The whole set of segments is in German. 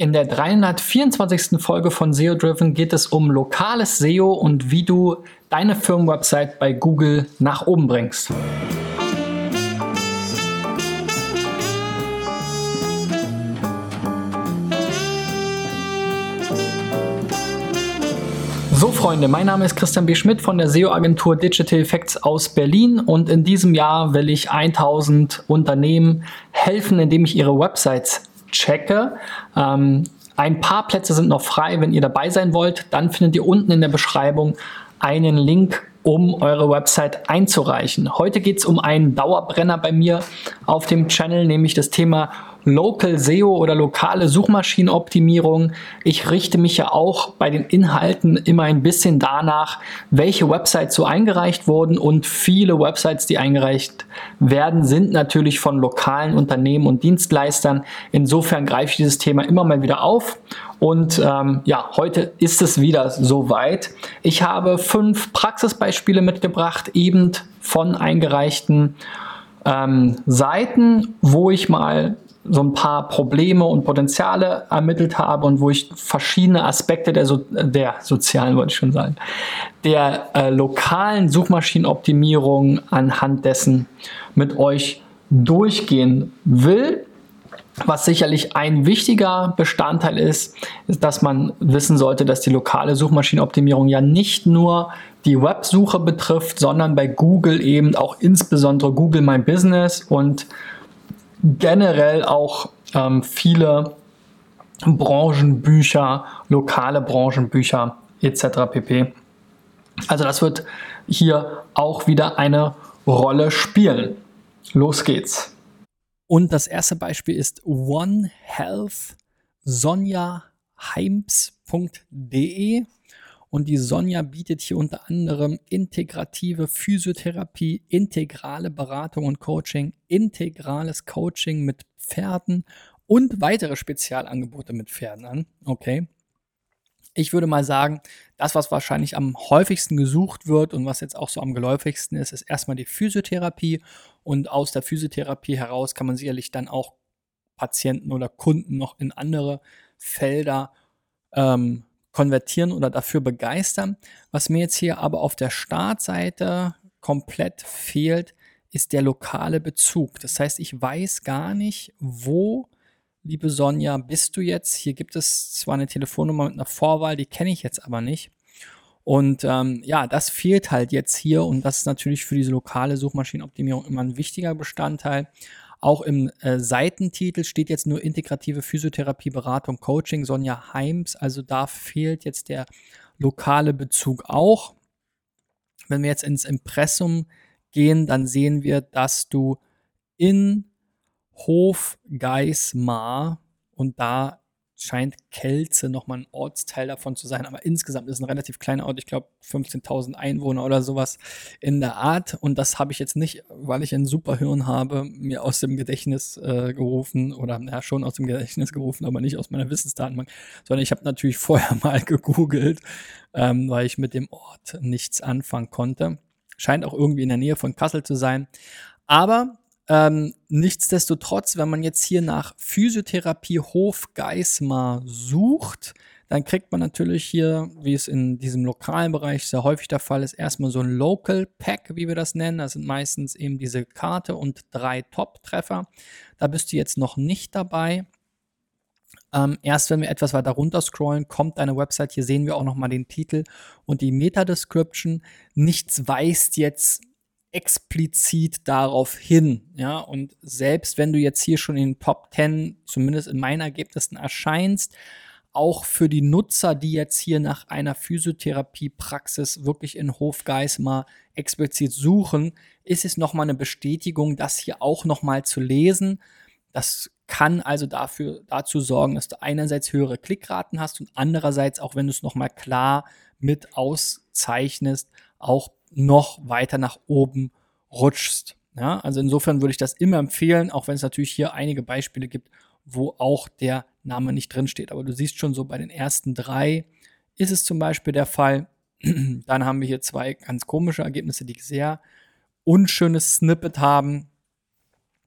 In der 324. Folge von SEO Driven geht es um lokales SEO und wie du deine Firmenwebsite bei Google nach oben bringst. So Freunde, mein Name ist Christian B. Schmidt von der SEO-Agentur Digital Effects aus Berlin und in diesem Jahr will ich 1000 Unternehmen helfen, indem ich ihre Websites checke. Ähm, ein paar Plätze sind noch frei. Wenn ihr dabei sein wollt, dann findet ihr unten in der Beschreibung einen Link, um eure Website einzureichen. Heute geht es um einen Dauerbrenner bei mir auf dem Channel, nämlich das Thema Local SEO oder lokale Suchmaschinenoptimierung. Ich richte mich ja auch bei den Inhalten immer ein bisschen danach, welche Websites so eingereicht wurden und viele Websites, die eingereicht werden, sind natürlich von lokalen Unternehmen und Dienstleistern. Insofern greife ich dieses Thema immer mal wieder auf und ähm, ja, heute ist es wieder soweit. Ich habe fünf Praxisbeispiele mitgebracht, eben von eingereichten ähm, Seiten, wo ich mal so ein paar Probleme und Potenziale ermittelt habe und wo ich verschiedene Aspekte der, so der sozialen, wollte ich schon sagen, der äh, lokalen Suchmaschinenoptimierung anhand dessen mit euch durchgehen will. Was sicherlich ein wichtiger Bestandteil ist, ist, dass man wissen sollte, dass die lokale Suchmaschinenoptimierung ja nicht nur die Websuche betrifft, sondern bei Google eben auch insbesondere Google My Business und generell auch ähm, viele Branchenbücher, lokale Branchenbücher etc. pp. Also das wird hier auch wieder eine Rolle spielen. Los geht's. Und das erste Beispiel ist onehealthsonjaheims.de und die Sonja bietet hier unter anderem integrative Physiotherapie, integrale Beratung und Coaching, integrales Coaching mit Pferden und weitere Spezialangebote mit Pferden an. Okay. Ich würde mal sagen, das, was wahrscheinlich am häufigsten gesucht wird und was jetzt auch so am geläufigsten ist, ist erstmal die Physiotherapie. Und aus der Physiotherapie heraus kann man sicherlich dann auch Patienten oder Kunden noch in andere Felder ähm, konvertieren oder dafür begeistern. Was mir jetzt hier aber auf der Startseite komplett fehlt, ist der lokale Bezug. Das heißt, ich weiß gar nicht, wo, liebe Sonja, bist du jetzt? Hier gibt es zwar eine Telefonnummer mit einer Vorwahl, die kenne ich jetzt aber nicht. Und ähm, ja, das fehlt halt jetzt hier und das ist natürlich für diese lokale Suchmaschinenoptimierung immer ein wichtiger Bestandteil. Auch im äh, Seitentitel steht jetzt nur integrative Physiotherapie, Beratung, Coaching, Sonja Heims. Also da fehlt jetzt der lokale Bezug auch. Wenn wir jetzt ins Impressum gehen, dann sehen wir, dass du in Hofgeismar und da scheint Kelze nochmal ein Ortsteil davon zu sein, aber insgesamt ist es ein relativ kleiner Ort, ich glaube 15.000 Einwohner oder sowas in der Art und das habe ich jetzt nicht, weil ich ein Superhirn habe, mir aus dem Gedächtnis äh, gerufen oder ja schon aus dem Gedächtnis gerufen, aber nicht aus meiner Wissensdatenbank, sondern ich habe natürlich vorher mal gegoogelt, ähm, weil ich mit dem Ort nichts anfangen konnte. Scheint auch irgendwie in der Nähe von Kassel zu sein. Aber ähm, nichtsdestotrotz, wenn man jetzt hier nach Physiotherapie Hofgeismar sucht, dann kriegt man natürlich hier, wie es in diesem lokalen Bereich sehr häufig der Fall ist, erstmal so ein Local Pack, wie wir das nennen. Das sind meistens eben diese Karte und drei Top-Treffer. Da bist du jetzt noch nicht dabei. Ähm, erst wenn wir etwas weiter runter scrollen, kommt eine Website. Hier sehen wir auch nochmal den Titel und die Meta-Description. Nichts weist jetzt explizit darauf hin. Ja, und selbst wenn du jetzt hier schon in den Top 10, zumindest in meinen Ergebnissen erscheinst, auch für die Nutzer, die jetzt hier nach einer Physiotherapiepraxis wirklich in Hofgeismar explizit suchen, ist es nochmal eine Bestätigung, das hier auch nochmal zu lesen. Das kann also dafür, dazu sorgen, dass du einerseits höhere Klickraten hast und andererseits, auch wenn du es nochmal klar mit auszeichnest, auch noch weiter nach oben rutschst. Ja, also insofern würde ich das immer empfehlen, auch wenn es natürlich hier einige Beispiele gibt, wo auch der Name nicht drin steht. Aber du siehst schon so bei den ersten drei ist es zum Beispiel der Fall. Dann haben wir hier zwei ganz komische Ergebnisse, die sehr unschönes Snippet haben.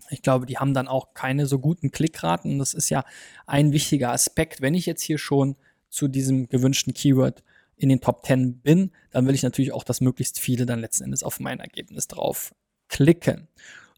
Ich glaube, die haben dann auch keine so guten Klickraten. Und das ist ja ein wichtiger Aspekt. Wenn ich jetzt hier schon zu diesem gewünschten Keyword in den Top 10 bin, dann will ich natürlich auch, dass möglichst viele dann letzten Endes auf mein Ergebnis drauf klicken.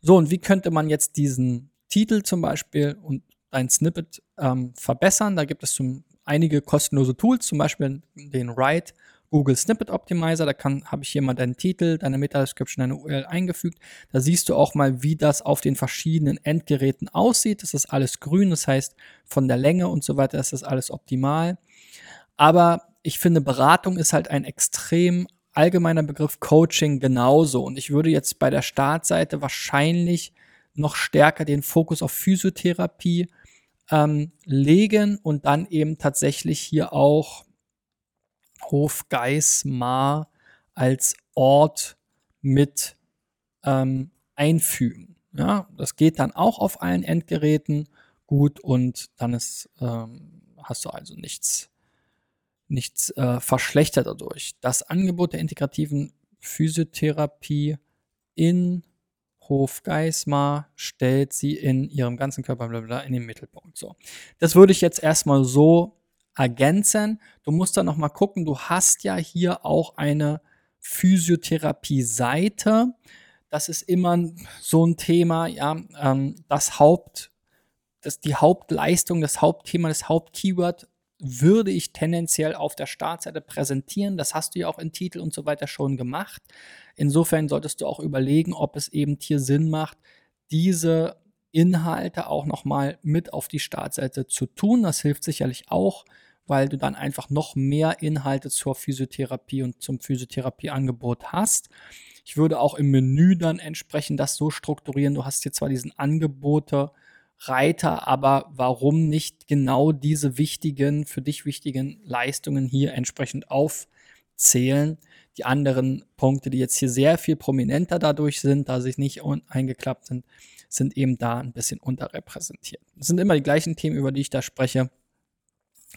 So, und wie könnte man jetzt diesen Titel zum Beispiel und ein Snippet ähm, verbessern? Da gibt es zum, einige kostenlose Tools, zum Beispiel den Write Google Snippet Optimizer. Da habe ich hier mal deinen Titel, deine Meta-Description, deine URL eingefügt. Da siehst du auch mal, wie das auf den verschiedenen Endgeräten aussieht. Das ist alles grün, das heißt, von der Länge und so weiter ist das alles optimal. Aber ich finde, Beratung ist halt ein extrem allgemeiner Begriff, Coaching genauso. Und ich würde jetzt bei der Startseite wahrscheinlich noch stärker den Fokus auf Physiotherapie ähm, legen und dann eben tatsächlich hier auch Hofgeismar als Ort mit ähm, einfügen. Ja, das geht dann auch auf allen Endgeräten gut und dann ist, ähm, hast du also nichts, nichts äh, verschlechtert dadurch. Das Angebot der integrativen Physiotherapie in Hofgeismar stellt sie in ihrem ganzen Körper in den Mittelpunkt. So, das würde ich jetzt erstmal so ergänzen. Du musst dann noch mal gucken, du hast ja hier auch eine Physiotherapie-Seite. Das ist immer so ein Thema, ja, ähm, das Haupt, das die Hauptleistung, das Hauptthema, das Hauptkeyword würde ich tendenziell auf der Startseite präsentieren. Das hast du ja auch in Titel und so weiter schon gemacht. Insofern solltest du auch überlegen, ob es eben hier Sinn macht, diese Inhalte auch nochmal mit auf die Startseite zu tun. Das hilft sicherlich auch, weil du dann einfach noch mehr Inhalte zur Physiotherapie und zum Physiotherapieangebot hast. Ich würde auch im Menü dann entsprechend das so strukturieren. Du hast hier zwar diesen Angebote Reiter, aber warum nicht genau diese wichtigen, für dich wichtigen Leistungen hier entsprechend aufzählen? Die anderen Punkte, die jetzt hier sehr viel prominenter dadurch sind, da sie nicht eingeklappt sind, sind eben da ein bisschen unterrepräsentiert. Es sind immer die gleichen Themen, über die ich da spreche.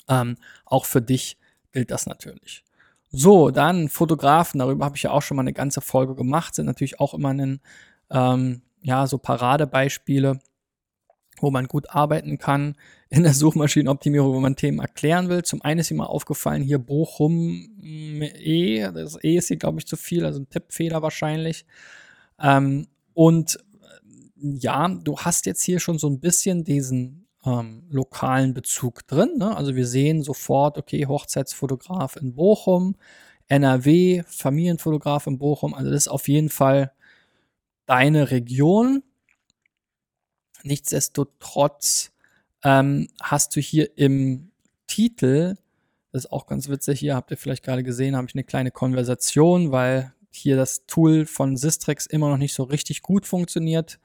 Ähm, auch für dich gilt das natürlich. So, dann Fotografen, darüber habe ich ja auch schon mal eine ganze Folge gemacht, sind natürlich auch immer ein, ähm, ja, so Paradebeispiele, wo man gut arbeiten kann in der Suchmaschinenoptimierung, wo man Themen erklären will. Zum einen ist mir mal aufgefallen, hier Bochum E, das E ist hier, glaube ich, zu viel, also ein Tippfehler wahrscheinlich. Ähm, und ja, du hast jetzt hier schon so ein bisschen diesen ähm, lokalen Bezug drin. Ne? Also wir sehen sofort, okay, Hochzeitsfotograf in Bochum, NRW, Familienfotograf in Bochum. Also das ist auf jeden Fall deine Region. Nichtsdestotrotz ähm, hast du hier im Titel, das ist auch ganz witzig, hier habt ihr vielleicht gerade gesehen, habe ich eine kleine Konversation, weil hier das Tool von Sistrix immer noch nicht so richtig gut funktioniert.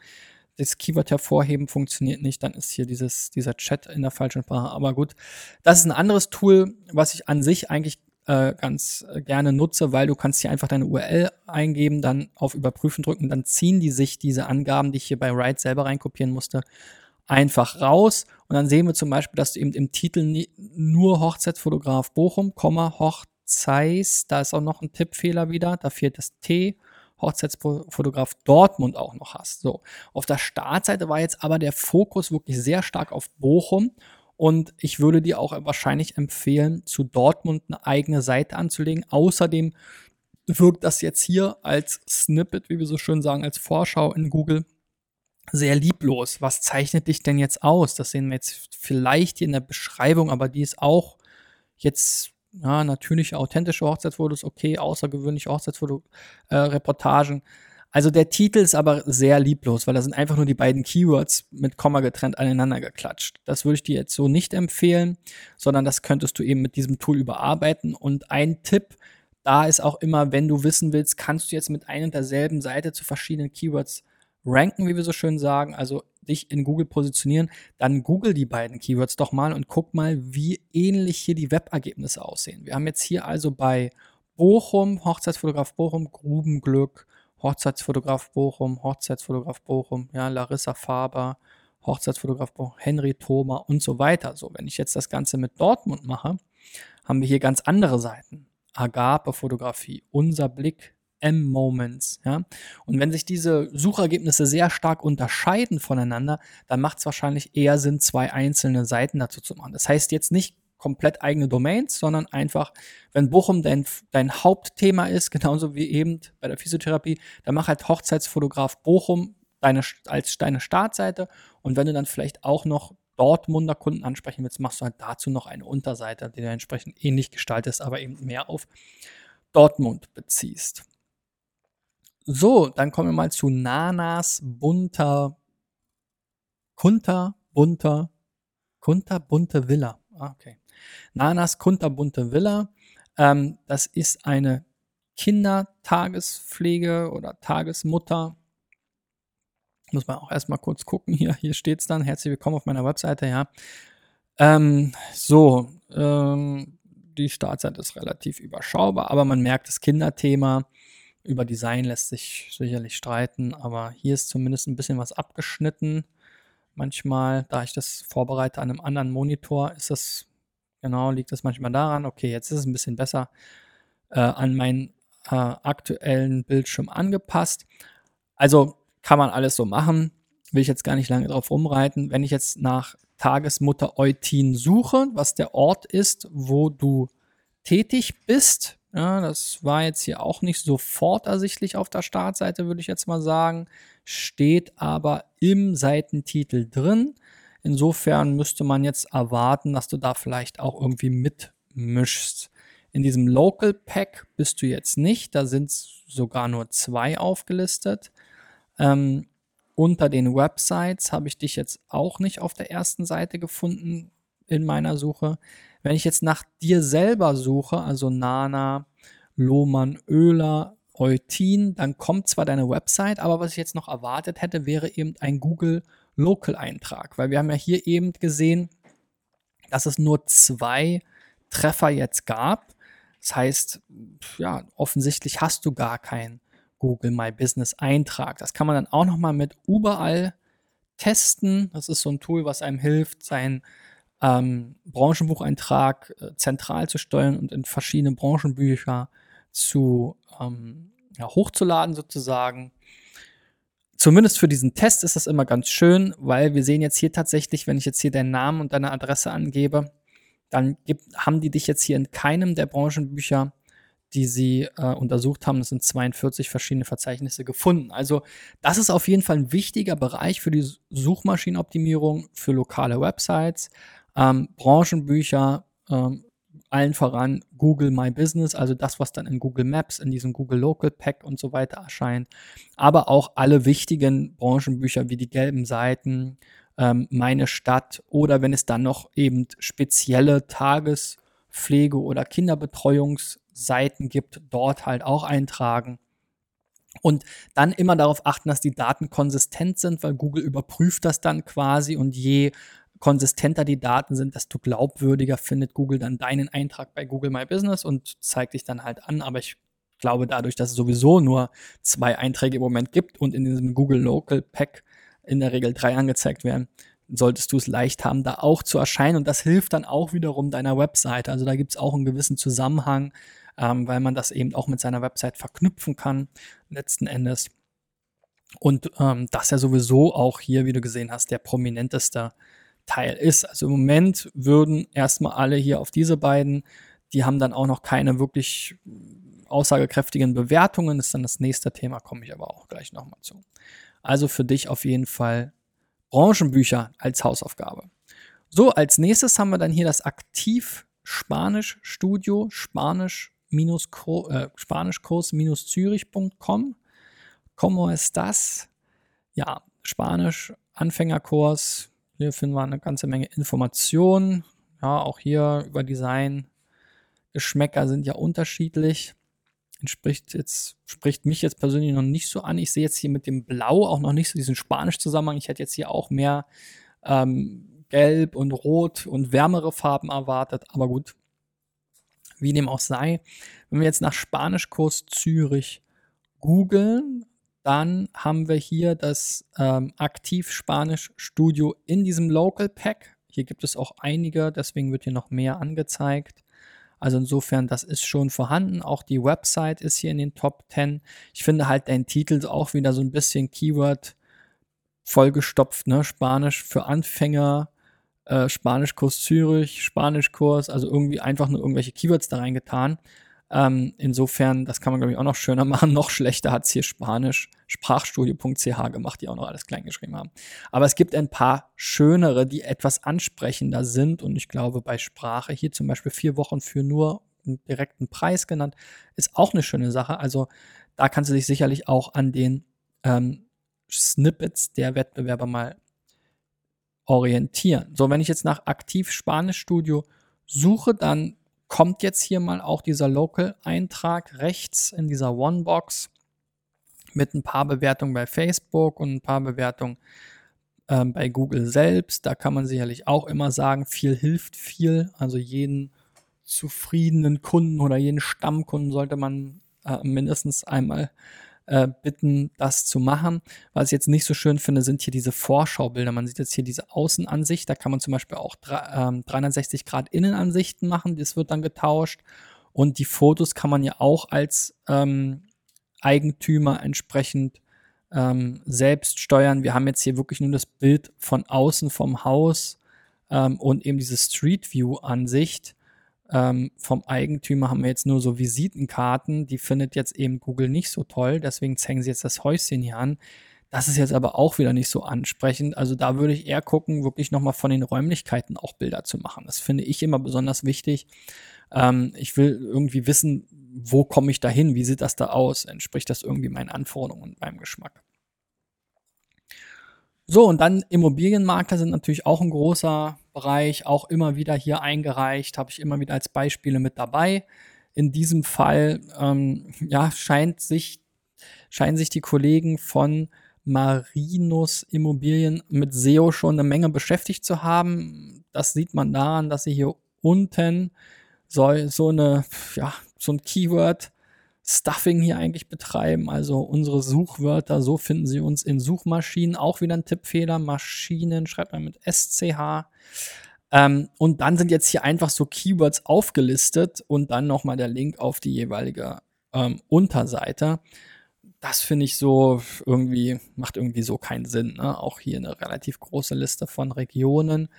Das Keyword hervorheben funktioniert nicht, dann ist hier dieses, dieser Chat in der falschen Sprache. Aber gut, das ist ein anderes Tool, was ich an sich eigentlich äh, ganz gerne nutze, weil du kannst hier einfach deine URL eingeben, dann auf Überprüfen drücken, dann ziehen die sich diese Angaben, die ich hier bei Write selber reinkopieren musste, einfach raus. Und dann sehen wir zum Beispiel, dass du eben im Titel nur Hochzeitsfotograf Bochum, Hochzeits da ist auch noch ein Tippfehler wieder, da fehlt das T. Hochzeitsfotograf Dortmund auch noch hast. So, auf der Startseite war jetzt aber der Fokus wirklich sehr stark auf Bochum und ich würde dir auch wahrscheinlich empfehlen, zu Dortmund eine eigene Seite anzulegen. Außerdem wirkt das jetzt hier als Snippet, wie wir so schön sagen, als Vorschau in Google sehr lieblos. Was zeichnet dich denn jetzt aus? Das sehen wir jetzt vielleicht hier in der Beschreibung, aber die ist auch jetzt ja, natürliche, authentische Hochzeitsfotos, okay, außergewöhnliche Hochzeitsfoto-Reportagen. Äh, also der Titel ist aber sehr lieblos, weil da sind einfach nur die beiden Keywords mit Komma getrennt aneinander geklatscht. Das würde ich dir jetzt so nicht empfehlen, sondern das könntest du eben mit diesem Tool überarbeiten. Und ein Tipp, da ist auch immer, wenn du wissen willst, kannst du jetzt mit ein und derselben Seite zu verschiedenen Keywords ranken, wie wir so schön sagen, also dich in Google positionieren, dann google die beiden Keywords doch mal und guck mal, wie ähnlich hier die Webergebnisse aussehen. Wir haben jetzt hier also bei Bochum, Hochzeitsfotograf Bochum, Grubenglück, Hochzeitsfotograf Bochum, Hochzeitsfotograf Bochum, ja, Larissa Faber, Hochzeitsfotograf Bochum, Henry Thoma und so weiter. So, wenn ich jetzt das Ganze mit Dortmund mache, haben wir hier ganz andere Seiten. Agape Fotografie, unser Blick, M-Moments. Ja? Und wenn sich diese Suchergebnisse sehr stark unterscheiden voneinander, dann macht es wahrscheinlich eher Sinn, zwei einzelne Seiten dazu zu machen. Das heißt jetzt nicht komplett eigene Domains, sondern einfach, wenn Bochum dein, dein Hauptthema ist, genauso wie eben bei der Physiotherapie, dann mach halt Hochzeitsfotograf Bochum deine, als deine Startseite. Und wenn du dann vielleicht auch noch Dortmunder Kunden ansprechen willst, machst du halt dazu noch eine Unterseite, die du entsprechend ähnlich gestaltest, aber eben mehr auf Dortmund beziehst. So, dann kommen wir mal zu Nanas bunter, kunter, bunter, kunter, bunte Villa. Ah, okay. Nanas kunterbunte Villa. Ähm, das ist eine Kindertagespflege oder Tagesmutter. Muss man auch erstmal kurz gucken. Hier, hier steht es dann. Herzlich willkommen auf meiner Webseite, ja. Ähm, so, ähm, die Startseite ist relativ überschaubar, aber man merkt das Kinderthema. Über Design lässt sich sicherlich streiten, aber hier ist zumindest ein bisschen was abgeschnitten. Manchmal, da ich das vorbereite an einem anderen Monitor, ist das Genau, liegt das manchmal daran, okay, jetzt ist es ein bisschen besser äh, an meinen äh, aktuellen Bildschirm angepasst. Also kann man alles so machen. Will ich jetzt gar nicht lange drauf rumreiten. Wenn ich jetzt nach Tagesmutter Eutin suche, was der Ort ist, wo du tätig bist, ja, das war jetzt hier auch nicht sofort ersichtlich auf der Startseite, würde ich jetzt mal sagen, steht aber im Seitentitel drin. Insofern müsste man jetzt erwarten, dass du da vielleicht auch irgendwie mitmischst. In diesem Local Pack bist du jetzt nicht, da sind sogar nur zwei aufgelistet. Ähm, unter den Websites habe ich dich jetzt auch nicht auf der ersten Seite gefunden in meiner Suche. Wenn ich jetzt nach dir selber suche, also Nana, Lohmann, Oehler, Eutin, dann kommt zwar deine Website, aber was ich jetzt noch erwartet hätte, wäre eben ein Google Local-Eintrag, weil wir haben ja hier eben gesehen, dass es nur zwei Treffer jetzt gab. Das heißt, ja, offensichtlich hast du gar keinen Google My Business Eintrag. Das kann man dann auch nochmal mit überall testen. Das ist so ein Tool, was einem hilft, seinen ähm, Branchenbucheintrag äh, zentral zu steuern und in verschiedene Branchenbücher zu ähm, ja, hochzuladen sozusagen zumindest für diesen Test ist das immer ganz schön, weil wir sehen jetzt hier tatsächlich, wenn ich jetzt hier deinen Namen und deine Adresse angebe, dann gibt, haben die dich jetzt hier in keinem der Branchenbücher, die sie äh, untersucht haben, das sind 42 verschiedene Verzeichnisse gefunden. Also das ist auf jeden Fall ein wichtiger Bereich für die Suchmaschinenoptimierung für lokale Websites. Ähm, Branchenbücher ähm, allen voran Google My Business, also das, was dann in Google Maps, in diesem Google Local Pack und so weiter erscheint, aber auch alle wichtigen Branchenbücher wie die gelben Seiten, ähm, meine Stadt oder wenn es dann noch eben spezielle Tagespflege- oder Kinderbetreuungsseiten gibt, dort halt auch eintragen. Und dann immer darauf achten, dass die Daten konsistent sind, weil Google überprüft das dann quasi und je konsistenter die Daten sind, desto glaubwürdiger findet Google dann deinen Eintrag bei Google My Business und zeigt dich dann halt an. Aber ich glaube, dadurch, dass es sowieso nur zwei Einträge im Moment gibt und in diesem Google Local Pack in der Regel drei angezeigt werden, solltest du es leicht haben, da auch zu erscheinen. Und das hilft dann auch wiederum deiner Webseite. Also da gibt es auch einen gewissen Zusammenhang, ähm, weil man das eben auch mit seiner Website verknüpfen kann, letzten Endes. Und ähm, das ja sowieso auch hier, wie du gesehen hast, der prominenteste Teil ist. Also im Moment würden erstmal alle hier auf diese beiden, die haben dann auch noch keine wirklich aussagekräftigen Bewertungen, das ist dann das nächste Thema, komme ich aber auch gleich nochmal zu. Also für dich auf jeden Fall Branchenbücher als Hausaufgabe. So, als nächstes haben wir dann hier das Aktiv Spanisch Studio Spanisch äh, Spanischkurs-zürich.com. ¿Cómo es das? Ja, Spanisch Anfängerkurs, hier finden wir eine ganze Menge Informationen. Ja, auch hier über Design. Geschmäcker sind ja unterschiedlich. Entspricht jetzt, spricht mich jetzt persönlich noch nicht so an. Ich sehe jetzt hier mit dem Blau auch noch nicht so diesen Spanisch-Zusammenhang. Ich hätte jetzt hier auch mehr ähm, Gelb und Rot und wärmere Farben erwartet. Aber gut, wie dem auch sei. Wenn wir jetzt nach Spanischkurs Zürich googeln, dann haben wir hier das ähm, Aktiv Spanisch Studio in diesem Local Pack. Hier gibt es auch einige, deswegen wird hier noch mehr angezeigt. Also insofern, das ist schon vorhanden. Auch die Website ist hier in den Top 10. Ich finde halt dein Titel auch wieder so ein bisschen Keyword vollgestopft, ne? Spanisch für Anfänger, äh, Spanischkurs Zürich, Spanischkurs, also irgendwie einfach nur irgendwelche Keywords da reingetan. Ähm, insofern, das kann man, glaube ich, auch noch schöner machen. Noch schlechter hat es hier Spanisch, sprachstudio.ch gemacht, die auch noch alles klein geschrieben haben. Aber es gibt ein paar schönere, die etwas ansprechender sind. Und ich glaube, bei Sprache hier zum Beispiel vier Wochen für nur einen direkten Preis genannt, ist auch eine schöne Sache. Also da kannst du dich sicherlich auch an den ähm, Snippets der Wettbewerber mal orientieren. So, wenn ich jetzt nach aktiv Spanisch Studio suche, dann kommt jetzt hier mal auch dieser Local-Eintrag rechts in dieser One-Box mit ein paar Bewertungen bei Facebook und ein paar Bewertungen äh, bei Google selbst. Da kann man sicherlich auch immer sagen, viel hilft viel. Also jeden zufriedenen Kunden oder jeden Stammkunden sollte man äh, mindestens einmal äh, bitten, das zu machen. Was ich jetzt nicht so schön finde, sind hier diese Vorschaubilder. Man sieht jetzt hier diese Außenansicht. Da kann man zum Beispiel auch ähm, 360 Grad Innenansichten machen. Das wird dann getauscht. Und die Fotos kann man ja auch als ähm, Eigentümer entsprechend ähm, selbst steuern. Wir haben jetzt hier wirklich nur das Bild von außen vom Haus ähm, und eben diese Street View Ansicht. Ähm, vom Eigentümer haben wir jetzt nur so Visitenkarten, die findet jetzt eben Google nicht so toll, deswegen zeigen sie jetzt das Häuschen hier an. Das ist jetzt aber auch wieder nicht so ansprechend. Also da würde ich eher gucken, wirklich nochmal von den Räumlichkeiten auch Bilder zu machen. Das finde ich immer besonders wichtig. Ähm, ich will irgendwie wissen, wo komme ich da hin? Wie sieht das da aus? Entspricht das irgendwie meinen Anforderungen und meinem Geschmack? So, und dann Immobilienmakler sind natürlich auch ein großer Bereich, auch immer wieder hier eingereicht, habe ich immer wieder als Beispiele mit dabei. In diesem Fall ähm, ja, scheint sich, scheinen sich die Kollegen von Marinus Immobilien mit SEO schon eine Menge beschäftigt zu haben. Das sieht man daran, dass sie hier unten so, so eine, ja, so ein Keyword Stuffing hier eigentlich betreiben. Also unsere Suchwörter, so finden Sie uns in Suchmaschinen. Auch wieder ein Tippfehler. Maschinen schreibt man mit SCH. Ähm, und dann sind jetzt hier einfach so Keywords aufgelistet und dann nochmal der Link auf die jeweilige ähm, Unterseite. Das finde ich so irgendwie, macht irgendwie so keinen Sinn. Ne? Auch hier eine relativ große Liste von Regionen.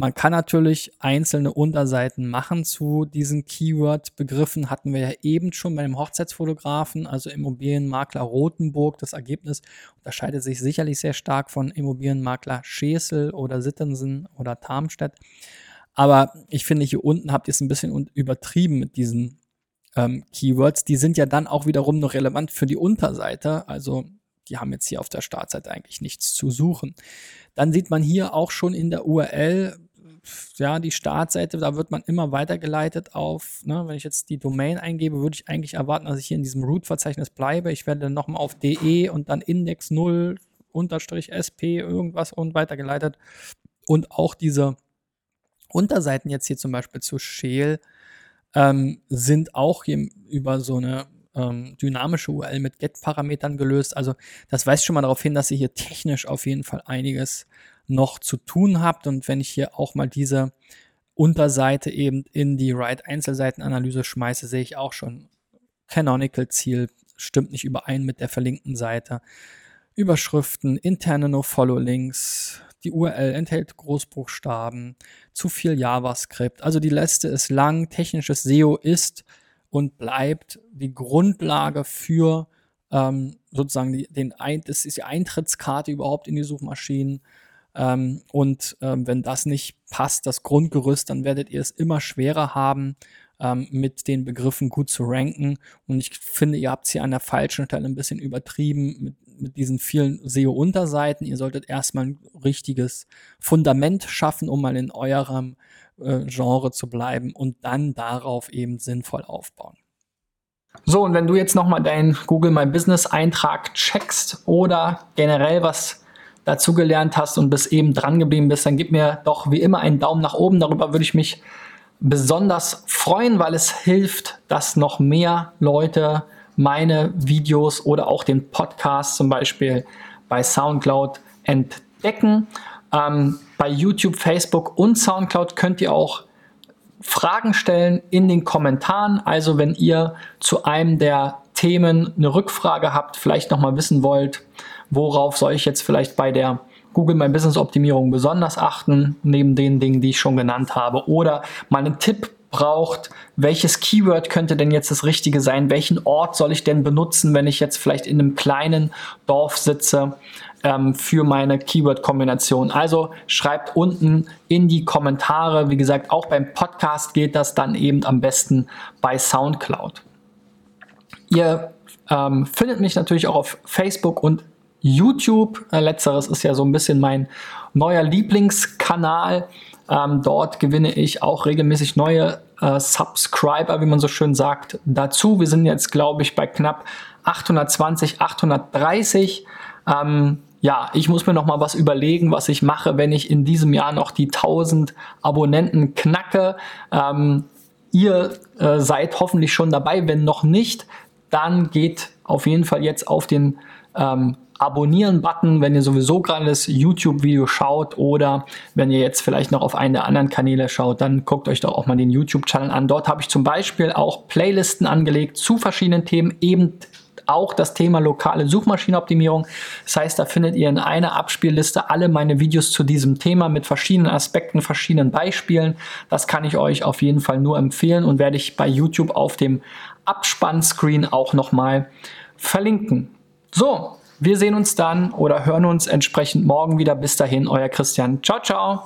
Man kann natürlich einzelne Unterseiten machen zu diesen Keyword-Begriffen. Hatten wir ja eben schon bei dem Hochzeitsfotografen, also Immobilienmakler Rothenburg. Das Ergebnis unterscheidet sich sicherlich sehr stark von Immobilienmakler Schesel oder Sittensen oder Tarmstedt. Aber ich finde, hier unten habt ihr es ein bisschen übertrieben mit diesen ähm, Keywords. Die sind ja dann auch wiederum noch relevant für die Unterseite. Also die haben jetzt hier auf der Startseite eigentlich nichts zu suchen. Dann sieht man hier auch schon in der URL ja, die Startseite, da wird man immer weitergeleitet auf, ne, wenn ich jetzt die Domain eingebe, würde ich eigentlich erwarten, dass ich hier in diesem Root-Verzeichnis bleibe. Ich werde dann nochmal auf de und dann Index 0 unterstrich SP irgendwas und weitergeleitet. Und auch diese Unterseiten jetzt hier zum Beispiel zu Shell ähm, sind auch hier über so eine ähm, dynamische URL mit Get-Parametern gelöst. Also das weist schon mal darauf hin, dass ihr hier technisch auf jeden Fall einiges noch zu tun habt. Und wenn ich hier auch mal diese Unterseite eben in die Write-Einzelseitenanalyse schmeiße, sehe ich auch schon Canonical-Ziel stimmt nicht überein mit der verlinkten Seite. Überschriften, interne No-Follow-Links, die URL enthält Großbuchstaben, zu viel JavaScript. Also die Liste ist lang. Technisches SEO ist und bleibt die Grundlage für ähm, sozusagen die, den das ist die Eintrittskarte überhaupt in die Suchmaschinen. Ähm, und ähm, wenn das nicht passt, das Grundgerüst, dann werdet ihr es immer schwerer haben, ähm, mit den Begriffen gut zu ranken. Und ich finde, ihr habt es hier an der falschen Stelle ein bisschen übertrieben mit, mit diesen vielen SEO-Unterseiten. Ihr solltet erstmal ein richtiges Fundament schaffen, um mal in eurem äh, Genre zu bleiben und dann darauf eben sinnvoll aufbauen. So, und wenn du jetzt nochmal deinen Google My Business Eintrag checkst oder generell was dazugelernt hast und bis eben dran geblieben bist, dann gib mir doch wie immer einen Daumen nach oben. Darüber würde ich mich besonders freuen, weil es hilft, dass noch mehr Leute meine Videos oder auch den Podcast zum Beispiel bei SoundCloud entdecken. Ähm, bei YouTube, Facebook und SoundCloud könnt ihr auch Fragen stellen in den Kommentaren. Also wenn ihr zu einem der Themen eine Rückfrage habt, vielleicht nochmal wissen wollt, worauf soll ich jetzt vielleicht bei der Google My Business Optimierung besonders achten, neben den Dingen, die ich schon genannt habe, oder mal einen Tipp braucht, welches Keyword könnte denn jetzt das Richtige sein, welchen Ort soll ich denn benutzen, wenn ich jetzt vielleicht in einem kleinen Dorf sitze ähm, für meine Keyword-Kombination. Also schreibt unten in die Kommentare, wie gesagt, auch beim Podcast geht das dann eben am besten bei SoundCloud. Ihr ähm, findet mich natürlich auch auf Facebook und YouTube. Äh, letzteres ist ja so ein bisschen mein neuer Lieblingskanal. Ähm, dort gewinne ich auch regelmäßig neue äh, Subscriber, wie man so schön sagt, dazu. Wir sind jetzt, glaube ich, bei knapp 820, 830. Ähm, ja, ich muss mir noch mal was überlegen, was ich mache, wenn ich in diesem Jahr noch die 1000 Abonnenten knacke. Ähm, ihr äh, seid hoffentlich schon dabei. Wenn noch nicht, dann geht auf jeden Fall jetzt auf den ähm, Abonnieren-Button, wenn ihr sowieso gerade das YouTube-Video schaut oder wenn ihr jetzt vielleicht noch auf einen der anderen Kanäle schaut, dann guckt euch doch auch mal den YouTube-Channel an. Dort habe ich zum Beispiel auch Playlisten angelegt zu verschiedenen Themen, eben auch das Thema lokale Suchmaschinenoptimierung. Das heißt, da findet ihr in einer Abspielliste alle meine Videos zu diesem Thema mit verschiedenen Aspekten, verschiedenen Beispielen. Das kann ich euch auf jeden Fall nur empfehlen und werde ich bei YouTube auf dem Abspannscreen auch nochmal verlinken. So, wir sehen uns dann oder hören uns entsprechend morgen wieder. Bis dahin, euer Christian. Ciao, ciao.